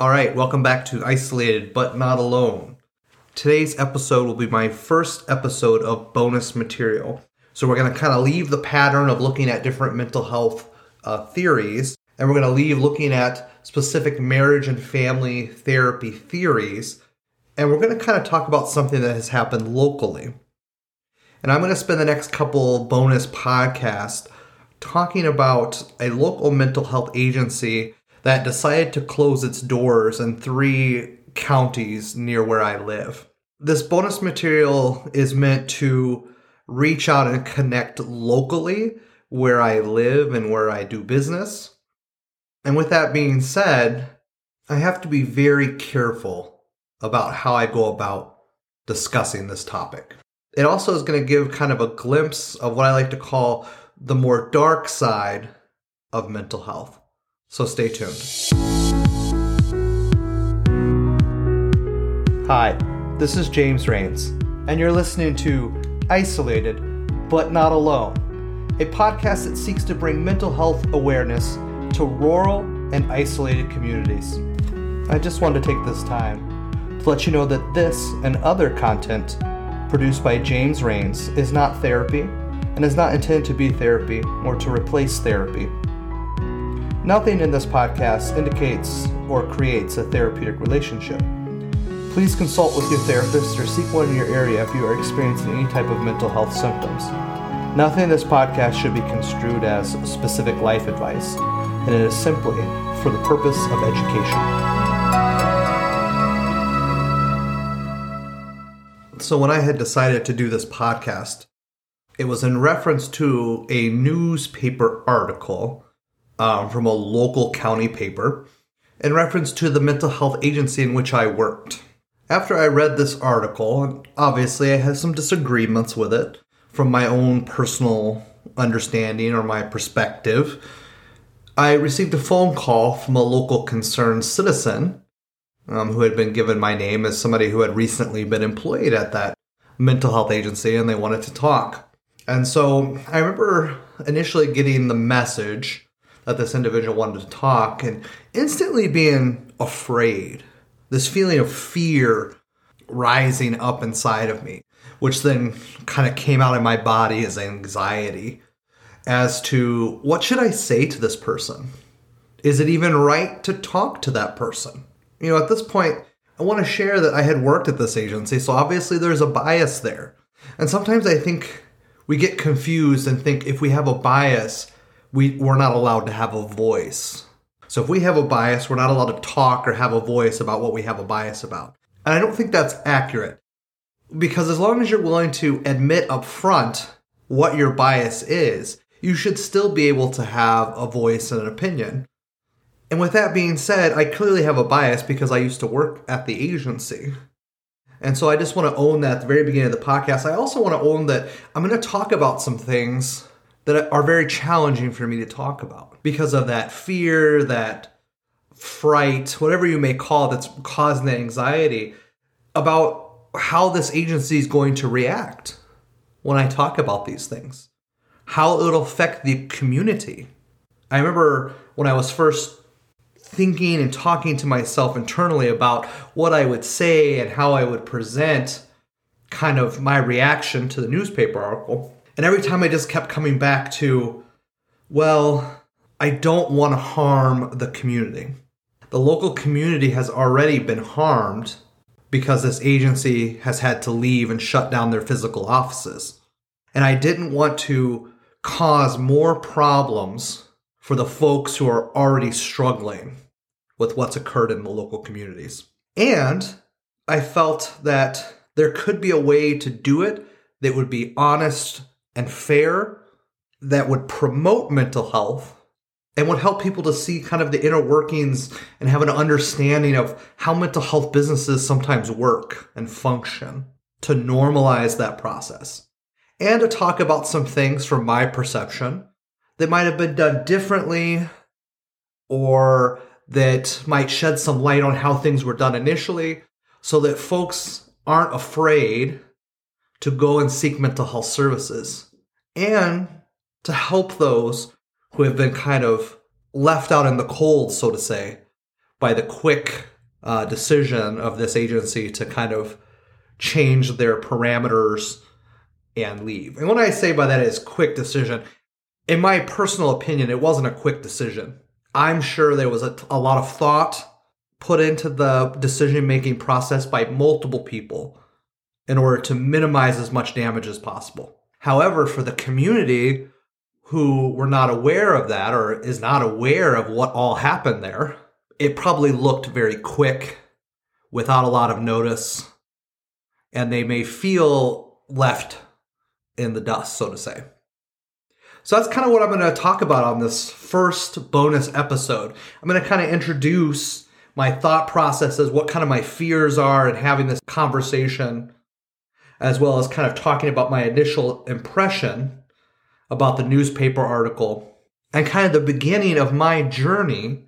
All right, welcome back to Isolated but Not Alone. Today's episode will be my first episode of bonus material. So, we're going to kind of leave the pattern of looking at different mental health uh, theories, and we're going to leave looking at specific marriage and family therapy theories, and we're going to kind of talk about something that has happened locally. And I'm going to spend the next couple bonus podcasts talking about a local mental health agency that decided to close its doors in three counties near where I live. This bonus material is meant to reach out and connect locally where I live and where I do business. And with that being said, I have to be very careful about how I go about discussing this topic. It also is going to give kind of a glimpse of what I like to call the more dark side of mental health. So stay tuned. Hi, this is James Rains, and you're listening to Isolated But Not Alone, a podcast that seeks to bring mental health awareness to rural and isolated communities. I just wanted to take this time to let you know that this and other content produced by James Rains is not therapy and is not intended to be therapy or to replace therapy. Nothing in this podcast indicates or creates a therapeutic relationship. Please consult with your therapist or seek one in your area if you are experiencing any type of mental health symptoms. Nothing in this podcast should be construed as specific life advice, and it is simply for the purpose of education. So, when I had decided to do this podcast, it was in reference to a newspaper article um, from a local county paper in reference to the mental health agency in which I worked. After I read this article, and obviously I had some disagreements with it from my own personal understanding or my perspective. I received a phone call from a local concerned citizen um, who had been given my name as somebody who had recently been employed at that mental health agency and they wanted to talk. And so I remember initially getting the message that this individual wanted to talk and instantly being afraid. This feeling of fear rising up inside of me, which then kind of came out in my body as anxiety as to what should I say to this person? Is it even right to talk to that person? You know, at this point, I want to share that I had worked at this agency, so obviously there's a bias there. And sometimes I think we get confused and think if we have a bias, we, we're not allowed to have a voice. So if we have a bias, we're not allowed to talk or have a voice about what we have a bias about. And I don't think that's accurate. Because as long as you're willing to admit up front what your bias is, you should still be able to have a voice and an opinion. And with that being said, I clearly have a bias because I used to work at the agency. And so I just want to own that at the very beginning of the podcast. I also want to own that I'm going to talk about some things that are very challenging for me to talk about because of that fear, that fright, whatever you may call it, that's causing that anxiety about how this agency is going to react when I talk about these things, how it'll affect the community. I remember when I was first thinking and talking to myself internally about what I would say and how I would present kind of my reaction to the newspaper article. And every time I just kept coming back to, well, I don't want to harm the community. The local community has already been harmed because this agency has had to leave and shut down their physical offices. And I didn't want to cause more problems for the folks who are already struggling with what's occurred in the local communities. And I felt that there could be a way to do it that would be honest and fair, that would promote mental health, and would help people to see kind of the inner workings and have an understanding of how mental health businesses sometimes work and function to normalize that process. And to talk about some things from my perception that might have been done differently or that might shed some light on how things were done initially so that folks aren't afraid to go and seek mental health services and to help those who have been kind of left out in the cold, so to say, by the quick uh, decision of this agency to kind of change their parameters and leave. And what I say by that is quick decision. In my personal opinion, it wasn't a quick decision. I'm sure there was a, a lot of thought put into the decision making process by multiple people in order to minimize as much damage as possible. However, for the community who were not aware of that or is not aware of what all happened there, it probably looked very quick without a lot of notice, and they may feel left in the dust, so to say. So that's kind of what I'm going to talk about on this first bonus episode. I'm going to kind of introduce my thought processes, what kind of my fears are, and having this conversation, as well as kind of talking about my initial impression about the newspaper article and kind of the beginning of my journey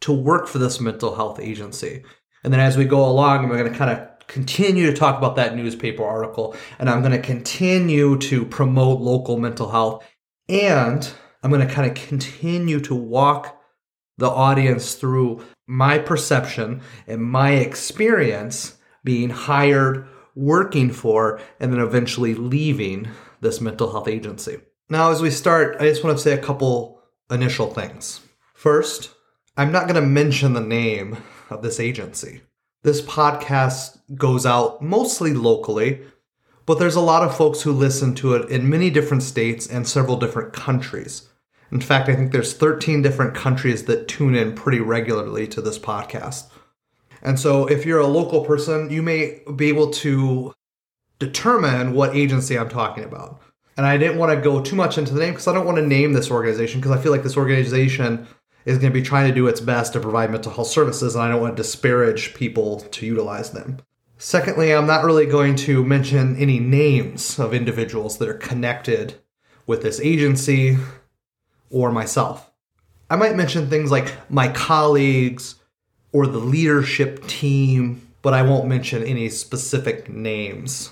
to work for this mental health agency. And then as we go along, I'm going to kind of continue to talk about that newspaper article and I'm going to continue to promote local mental health and I'm going to kind of continue to walk the audience through my perception and my experience being hired, working for, and then eventually leaving this mental health agency. Now, as we start, I just want to say a couple initial things. First, I'm not going to mention the name of this agency. This podcast goes out mostly locally, but there's a lot of folks who listen to it in many different states and several different countries. In fact, I think there's 13 different countries that tune in pretty regularly to this podcast. And so if you're a local person, you may be able to determine what agency I'm talking about. And I didn't want to go too much into the name because I don't want to name this organization because I feel like this organization is going to be trying to do its best to provide mental health services, and I don't want to disparage people to utilize them. Secondly, I'm not really going to mention any names of individuals that are connected with this agency or myself. I might mention things like my colleagues or the leadership team, but I won't mention any specific names.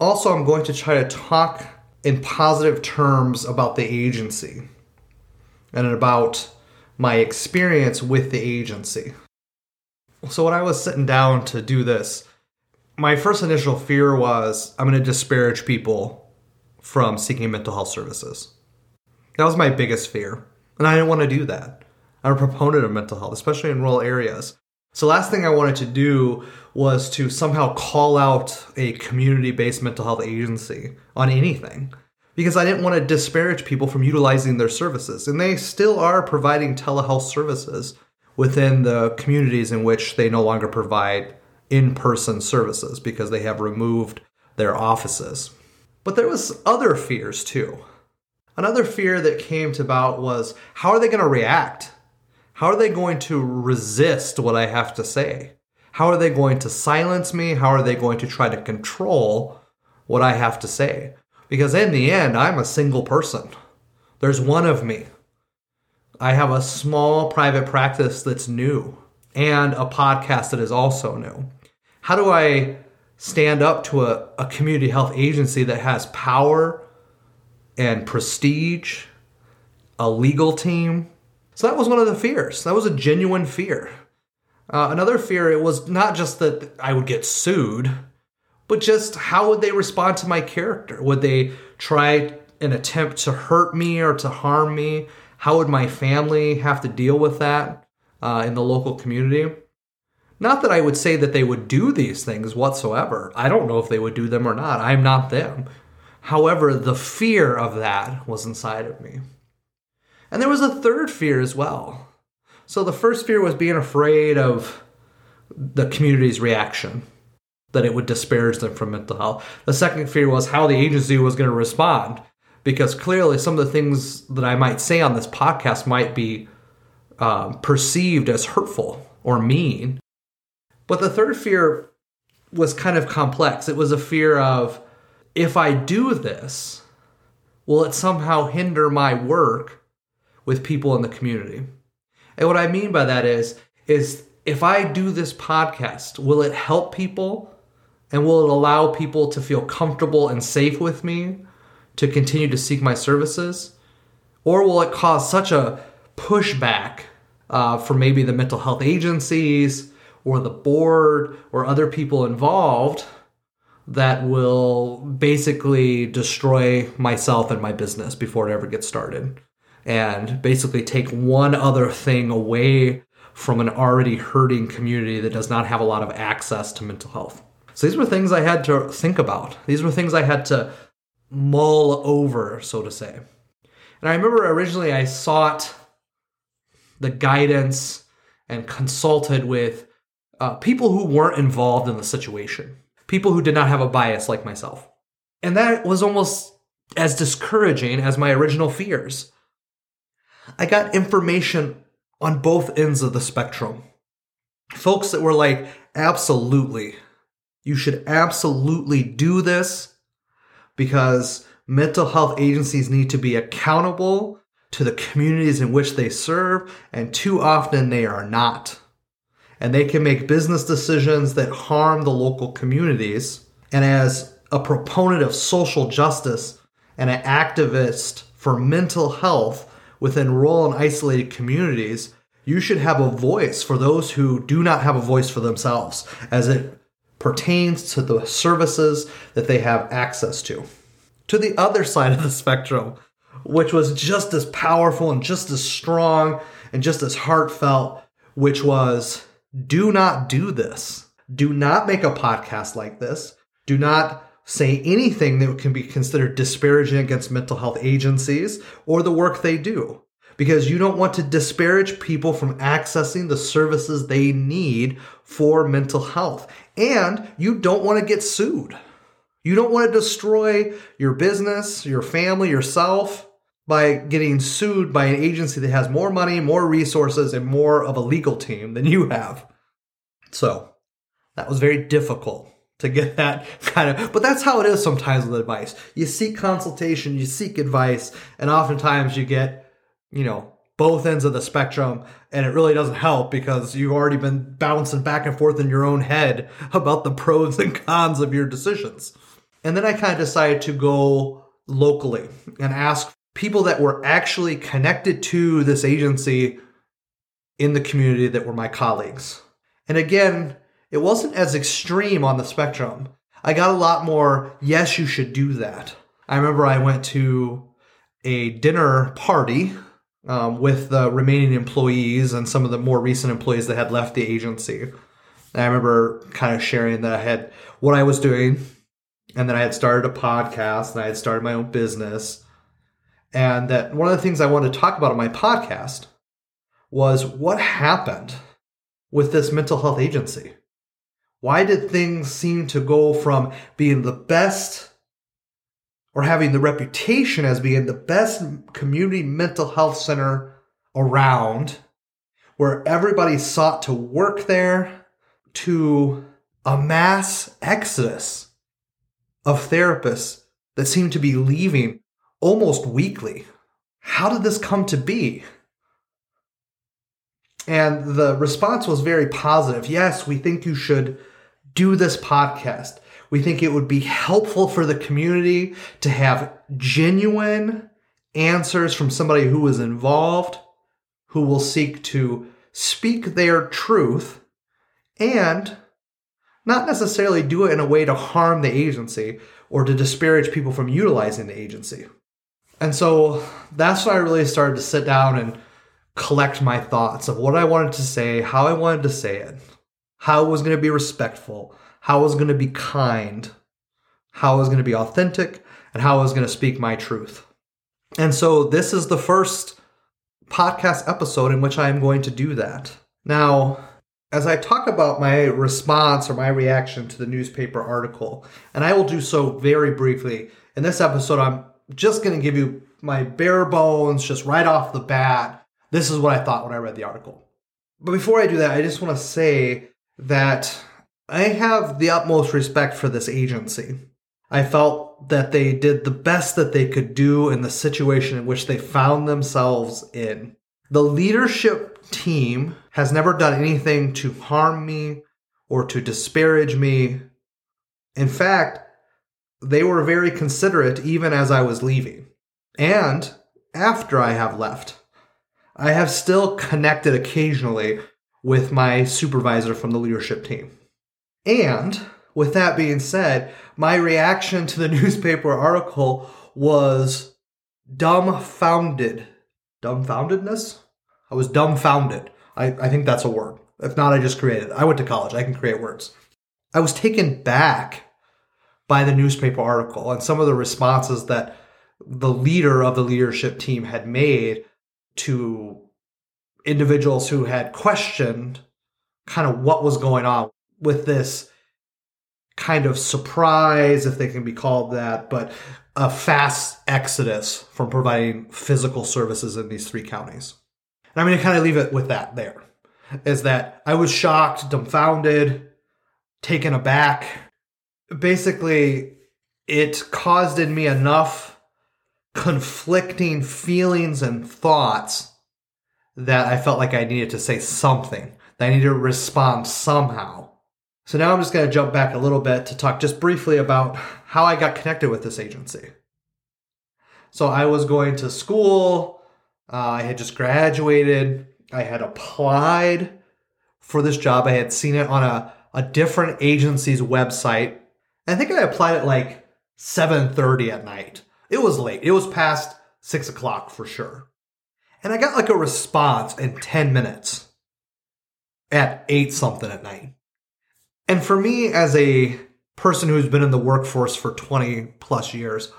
Also, I'm going to try to talk in positive terms about the agency and about my experience with the agency. So, when I was sitting down to do this, my first initial fear was I'm going to disparage people from seeking mental health services. That was my biggest fear. And I didn't want to do that. I'm a proponent of mental health, especially in rural areas. So, last thing I wanted to do was to somehow call out a community based mental health agency on anything because I didn't want to disparage people from utilizing their services. And they still are providing telehealth services within the communities in which they no longer provide in person services because they have removed their offices. But there was other fears too. Another fear that came to about was how are they going to react? How are they going to resist what I have to say? How are they going to silence me? How are they going to try to control what I have to say? Because in the end, I'm a single person. There's one of me. I have a small private practice that's new and a podcast that is also new. How do I stand up to a, a community health agency that has power and prestige, a legal team? So that was one of the fears. That was a genuine fear. Uh, another fear, it was not just that I would get sued, but just how would they respond to my character? Would they try an attempt to hurt me or to harm me? How would my family have to deal with that uh, in the local community? Not that I would say that they would do these things whatsoever. I don't know if they would do them or not. I'm not them. However, the fear of that was inside of me. And there was a third fear as well. So the first fear was being afraid of the community's reaction that it would disparage them from mental health. The second fear was how the agency was going to respond, because clearly some of the things that I might say on this podcast might be um, perceived as hurtful or mean. But the third fear was kind of complex. It was a fear of if I do this, will it somehow hinder my work with people in the community? And what I mean by that is, is if I do this podcast, will it help people and will it allow people to feel comfortable and safe with me to continue to seek my services? Or will it cause such a pushback uh, for maybe the mental health agencies or the board or other people involved that will basically destroy myself and my business before it ever gets started and basically take one other thing away from an already hurting community that does not have a lot of access to mental health. So these were things I had to think about. These were things I had to mull over, so to say. And I remember originally I sought the guidance and consulted with uh, people who weren't involved in the situation, people who did not have a bias like myself. And that was almost as discouraging as my original fears. I got information on both ends of the spectrum. Folks that were like, absolutely, you should absolutely do this because mental health agencies need to be accountable to the communities in which they serve, and too often they are not. And they can make business decisions that harm the local communities. And as a proponent of social justice and an activist for mental health within rural and isolated communities, you should have a voice for those who do not have a voice for themselves as it pertains to the services that they have access to. To the other side of the spectrum, which was just as powerful and just as strong and just as heartfelt, which was do not do this. Do not make a podcast like this. Do not say anything that can be considered disparaging against mental health agencies or the work they do. Because you don't want to disparage people from accessing the services they need for mental health. And you don't want to get sued. You don't want to destroy your business, your family, yourself by getting sued by an agency that has more money, more resources, and more of a legal team than you have. So that was very difficult to get that kind of, but that's how it is sometimes with advice. You seek consultation, you seek advice, and oftentimes you get, you know, both ends of the spectrum, and it really doesn't help because you've already been bouncing back and forth in your own head about the pros and cons of your decisions. And then I kind of decided to go locally and ask people that were actually connected to this agency in the community that were my colleagues. And again, it wasn't as extreme on the spectrum. I got a lot more, yes, you should do that. I remember I went to a dinner party um, with the remaining employees and some of the more recent employees that had left the agency. And I remember kind of sharing that I had what I was doing, and that I had started a podcast and I had started my own business and that one of the things I wanted to talk about on my podcast was what happened with this mental health agency. Why did things seem to go from being the best or having the reputation as being the best community mental health center around, where everybody sought to work there, to a mass exodus of therapists that seemed to be leaving almost weekly. How did this come to be? And the response was very positive. Yes, we think you should do this podcast. We think it would be helpful for the community to have genuine answers from somebody who is involved, who will seek to speak their truth and not necessarily do it in a way to harm the agency or to disparage people from utilizing the agency. And so that's when I really started to sit down and collect my thoughts of what I wanted to say, how I wanted to say it, how I was going to be respectful, how I was going to be kind, how I was going to be authentic, and how I was going to speak my truth. And so this is the first podcast episode in which I am going to do that. Now, as I talk about my response or my reaction to the newspaper article, and I will do so very briefly, in this episode, I'm just going to give you my bare bones, just right off the bat. This is what I thought when I read the article. But before I do that, I just want to say that I have the utmost respect for this agency. I felt that they did the best that they could do in the situation in which they found themselves in. The leadership team has never done anything to harm me or to disparage me. In fact, they were very considerate even as I was leaving and after I have left. I have still connected occasionally with my supervisor from the leadership team. And with that being said, my reaction to the newspaper article was dumbfounded. Dumbfoundedness? I was dumbfounded. I, I think that's a word. If not, I just created it. I went to college. I can create words. I was taken back by the newspaper article and some of the responses that the leader of the leadership team had made to individuals who had questioned kind of what was going on with this kind of surprise, if they can be called that, but a fast exodus from providing physical services in these three counties. And I'm going to kind of leave it with that there is that I was shocked, dumbfounded, taken aback. Basically, it caused in me enough conflicting feelings and thoughts that I felt like I needed to say something, that I needed to respond somehow. So now I'm just going to jump back a little bit to talk just briefly about how I got connected with this agency. So I was going to school, uh, I had just graduated, I had applied for this job. I had seen it on a, a different agency's website. I think I applied at like 7:30 at night. It was late. It was past six o'clock for sure. And I got like a response in 10 minutes at eight something at night. And for me, as a person who's been in the workforce for 20 plus years,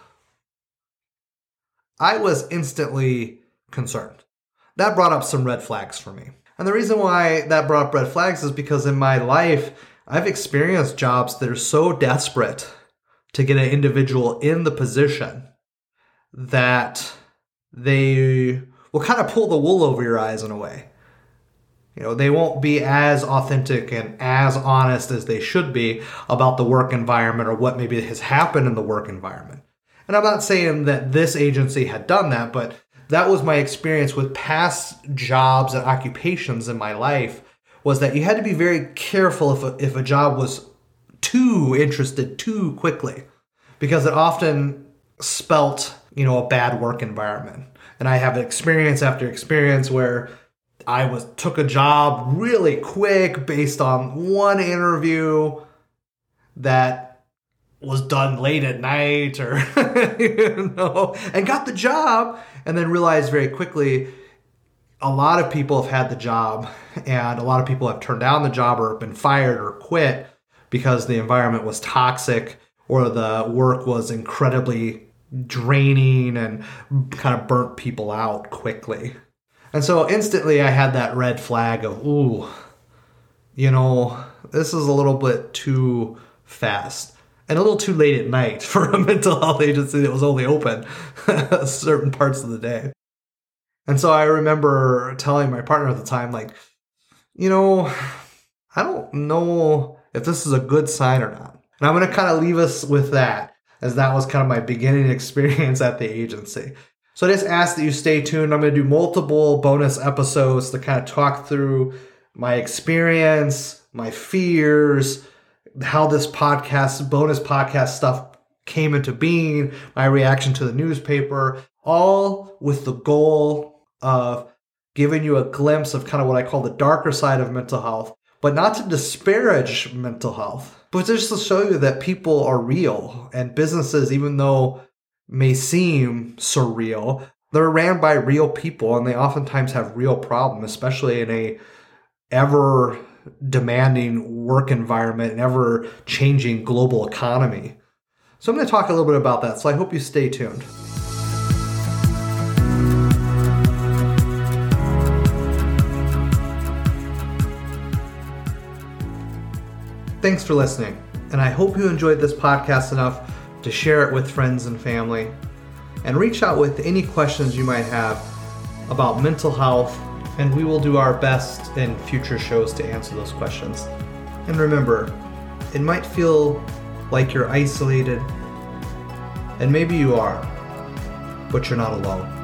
I was instantly concerned that brought up some red flags for me. And the reason why that brought up red flags is because in my life, I've experienced jobs that are so desperate to get an individual in the position that they will kind of pull the wool over your eyes in a way. You know, they won't be as authentic and as honest as they should be about the work environment or what maybe has happened in the work environment. And I'm not saying that this agency had done that, but that was my experience with past jobs and occupations in my life was that you had to be very careful if a, if a job was too interested too quickly because it often spelt you know a bad work environment. And i have experience after experience where i was took a job really quick based on one interview that was done late at night or you know and got the job and then realized very quickly a lot of people have had the job and a lot of people have turned down the job or been fired or quit because the environment was toxic or the work was incredibly draining and kind of burnt people out quickly. And so instantly I had that red flag of, ooh, you know, this is a little bit too fast and a little too late at night for a mental health agency that was only open certain parts of the day. And so I remember telling my partner at the time, like, you know, I don't know if this is a good sign or not. And I'm going to kind of leave us with that, as that was kind of my beginning experience at the agency. So I just ask that you stay tuned. I'm going to do multiple bonus episodes to kind of talk through my experience, my fears, how this podcast, bonus podcast stuff came into being, my reaction to the newspaper, all with the goal of giving you a glimpse of kind of what I call the darker side of mental health, but not to disparage mental health, but just to show you that people are real and businesses, even though may seem surreal, they're ran by real people and they oftentimes have real problems, especially in a ever demanding work environment and ever changing global economy. So I'm going to talk a little bit about that. So I hope you stay tuned. Thanks for listening, and I hope you enjoyed this podcast enough to share it with friends and family. And reach out with any questions you might have about mental health and we will do our best in future shows to answer those questions. And remember, it might feel like you're isolated, and maybe you are, but you're not alone.